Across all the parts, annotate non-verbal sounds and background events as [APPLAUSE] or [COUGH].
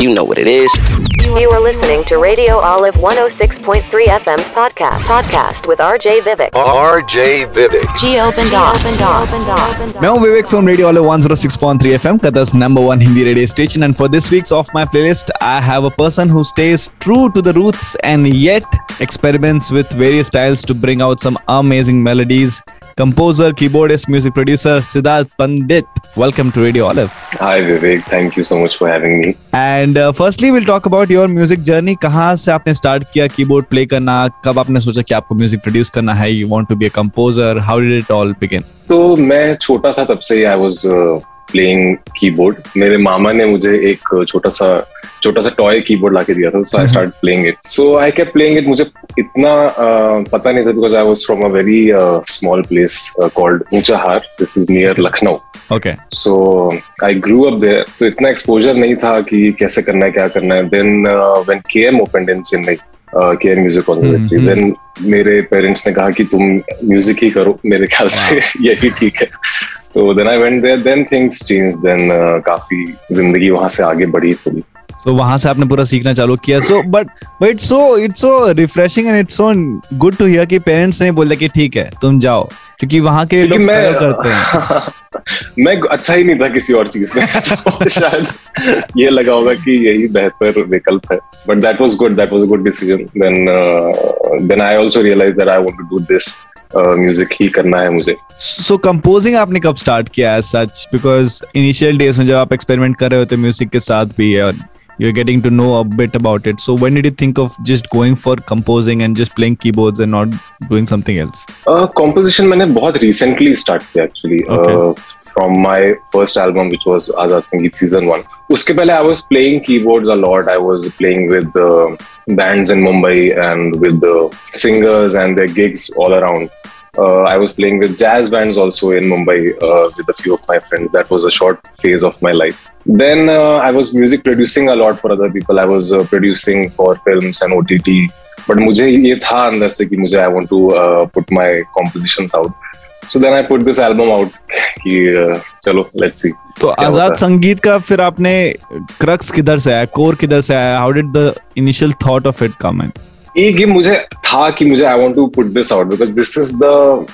You know what it is. You are listening to Radio Olive 106.3 FM's podcast. Podcast with RJ Vivek. RJ Vivek. Geo Bendas. मैं हूं विवेक from radio वाले 106.3 FM कदस number one Hindi radio station and for this week's of my playlist I have a person who stays true to the roots and yet experiments with various styles to bring out some amazing melodies composer keyboardist music producer siddharth pandit. Welcome to radio olive. Hi Vivek, thank you so much for having me. And firstly will talk about your music journey कहाँ से आपने start किया keyboard play करना? कब आपने सोचा कि आपको म्यूज़िक प्रोड्यूस करना है? You want to be a composer how did it all begin तो मैं छोटा था तब से आई वाज प्लेइंग कीबोर्ड मेरे मामा ने मुझे एक छोटा सा छोटा सा टॉय कीबोर्ड लाके दिया था so I start playing it so I kept playing it मुझे इतना uh, पता नहीं था because I was from a very small place called Unchahar this is near Lucknow okay so I grew up there तो इतना exposure नहीं था कि कैसे करना है क्या करना है. Then when KM opened in Chennai KM music conservatory then मेरे पेरेंट्स ने कहा कि तुम म्यूज़िक ही करो. मेरे ख्याल से [LAUGHS] यही ठीक है. तो then I went there then things change then काफ़ी ज़िंदगी वहाँ से आगे बढ़ी थोड़ी। सो वहाँ से आपने पूरा सीखना चालू किया। So but but it's so it's so refreshing and it's so good to hear कि पेरेंट्स ने बोला कि ठीक है तुम जाओ। क्योंकि वहाँ के लोग struggle करते हैं। मैं [LAUGHS] मैं अच्छा ही नहीं था किसी और चीज़ में। [LAUGHS] तो शायद ये लगा होगा कि यही बेहतर विकल्प है। But that was good that was a good decision then then I also realise that I want to do this music ही करना है मुझे। सो कंपोजिंग आपने कब स्टार्ट किया as such because initial days में जब आप एक्सपेरिमेंट कर रहे होते म्यूज़िक के साथ भी और you're getting to know a bit about it so when did you think of just going for composing and just playing keyboards and not doing something else? Composition मैंने बहुत रिसेंटली स्टार्ट किया actually Okay. From my first album which was Azad Sangeet season 1 उसके पहले I was playing keyboards a lot I was playing with bands in Mumbai and with singers and their gigs all around. Uh, I was playing with jazz bands also in Mumbai uh, with a few of my friends. That was a short phase of my life. Then uh, I was music producing a lot for other people. I was uh, producing for films and OTT. But मुझे ये था अंदर से कि मुझे I want to uh, put my compositions out. So then I put this album out कि uh, चलो let's see. तो आज़ाद संगीत का फिर आपने क्रक्स किधर से आया कोर किधर से आया how did the initial thought of it come in एक ये मुझे था कि मुझे I want to put this out because this is the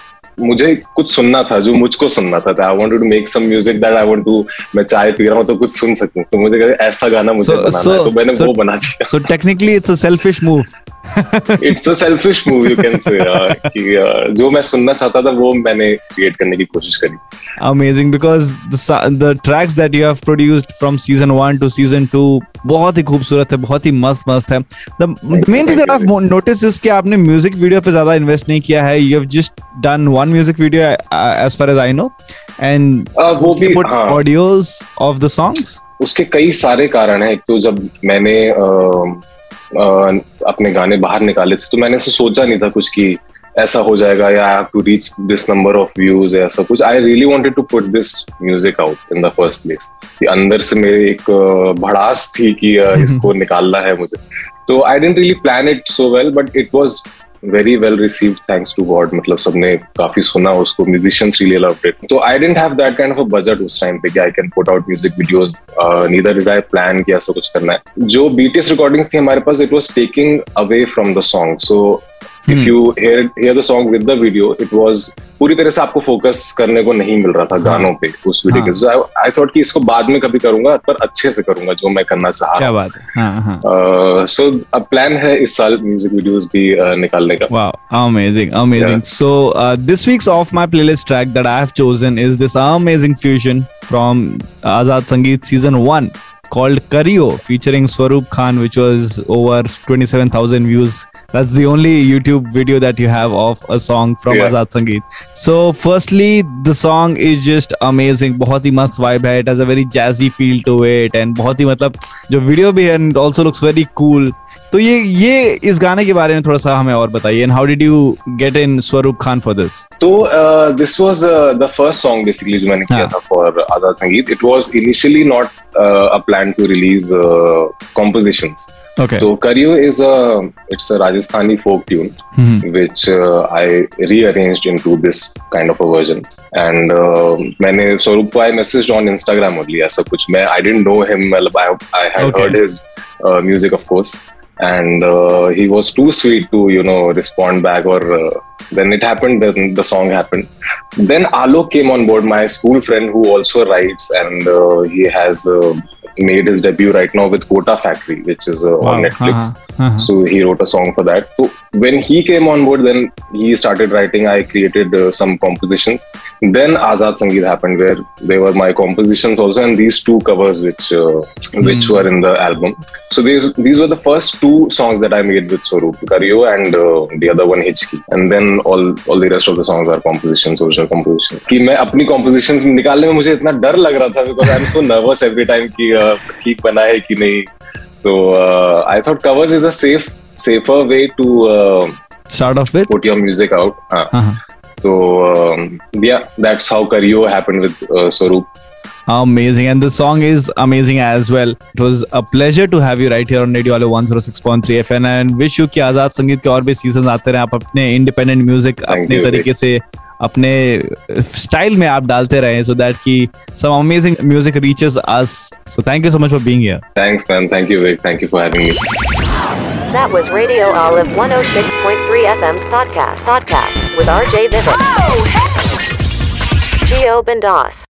मुझे कुछ सुनना था जो मुझको सुनना था I wanted to make some music that I want to मैं चाय पी रहा हूँ तो कुछ सुन सकूँ। तो मुझे ऐसा गाना मुझे So- बनाना so- है तो मैंने so- वो बना दिया। So technically it's a selfish move it's a selfish move you can say कि uh, जो मैं सुनना चाहता था वो मैंने क्रिएट करने की कोशिश करी। The sa- the tracks that you have produced from season 1 to season 2 बहुत ही खूबसूरत है बहुत ही मस्त मस्त है। The main thing that I've mo- noticed is कि आपने म्यूज़िक वीडियो पे ज़्यादा इन्वेस्ट नहीं किया है। You have just done one music video uh, as far as I know. And Uh, वो भी put हाँ। audios of the songs? उसके कई सारे कारण हैं। एक तो जब मैंने अ, अ, अपने गाने बाहर निकाले थे तो मैंने ऐसे सोचा नहीं था कुछ कि ऐसा हो जाएगा या I to reach this number of views या ऐसा कुछ। I really wanted to put this music out in the first place अंदर से मेरे एक भड़ास थी कि [LAUGHS] इसको निकालना है मुझे। तो I didn't really plan it so well but it was very well receive thanks to God मतलब सबने काफ़ी सुना उसको म्यूजिशियंस रियली लव्ड इट तो I didn't have that kind of a budget उस टाइम पे कि I can put out music videos neither did I plan कि ऐसा कुछ करना है। जो बीटीएस रिकॉर्डिंग्स थी हमारे पास it was taking away from the song so if. You hear hear the song with the video it was पूरी तरह से आपको फोकस करने को नहीं मिल रहा था गानों पे उस वीडियो के सो आई थॉट कि इसको बाद में कभी करूँगा पर अच्छे से करूँगा जो मैं करना चाह रहा हूँ बात है हाँ हाँ सो अब प्लान है इस साल म्यूज़िक वीडियोस भी uh, निकालने का amazing. Yeah. So, uh, this week's off my playlist track that I have chosen is this amazing fusion from Azad Sangeet season one called Kario featuring Swaroop Khan, which was over 27,000 views. That's the only YouTube video that you have of a song from Yeah. Azad Sangeet. So, firstly, the song is just amazing. बहुत ही मस्त vibe है. It has a very jazzy feel to it and बहुत ही मतलब जो video भी है and also looks very cool. तो ये ये इस गाने के बारे में थोड़ा सा हमें और बताइए and how did you get in Swaroop Khan for this तो this was the first song basically जो मैंने किया हाँ. था for Azad Sangeet it was initially not a plan to release compositions. Okay so kariyo is a it's a rajasthani folk tune hmm, which uh, i rearranged into this kind of a version. And uh, मैंने स्वरूप को I message on Instagram only ऐसा कुछ। मैं I didn't know him मतलब I I had Okay. Heard his music of course and uh, he was too sweet to you know respond back or uh, then it happened then the song happened. Then alok came on board my school friend who also writes and uh, he has uh, made his debut right now with Kota Factory, which is uh, Wow. on Netflix. Uh-huh. Uh-huh. So he wrote a song for that. So when he came on board, then he started writing. I created uh, some compositions. Then Azad Sangeet happened, where they were my compositions also, and these two covers which uh, which were in the album. So these these were the first two songs that I made with Swaroop Karyo and uh, the other one Hichki. And then all all the rest of the songs are compositions, original compositions. कि मैं अपनी compositions निकालने में मुझे इतना डर लग रहा था because I'm so [LAUGHS] nervous every time कि uh, ठीक बना है कि नहीं तो I thought covers is is a safe, safer way to uh, Start off with. put your music out. Uh, Uh-huh. so um, yeah, that's how Karyo happened with uh, Swaroop. Amazing. And the song is amazing as well. It was a pleasure to have you right here on Radio Alo 106.3 FM and wish you कि आजाद संगीत के और भी season आते रहे आप अपने independent music अपने you, तरीके से अपने स्टाइल में आप डालते रहे so that कि some amazing music reaches us. So thank you so much for being here. Thanks, man. Thank you, Vic. Thank you for having me. That was Radio Olive 106.3 FM's podcast. Podcast with RJ Vivek. Geo Bendas.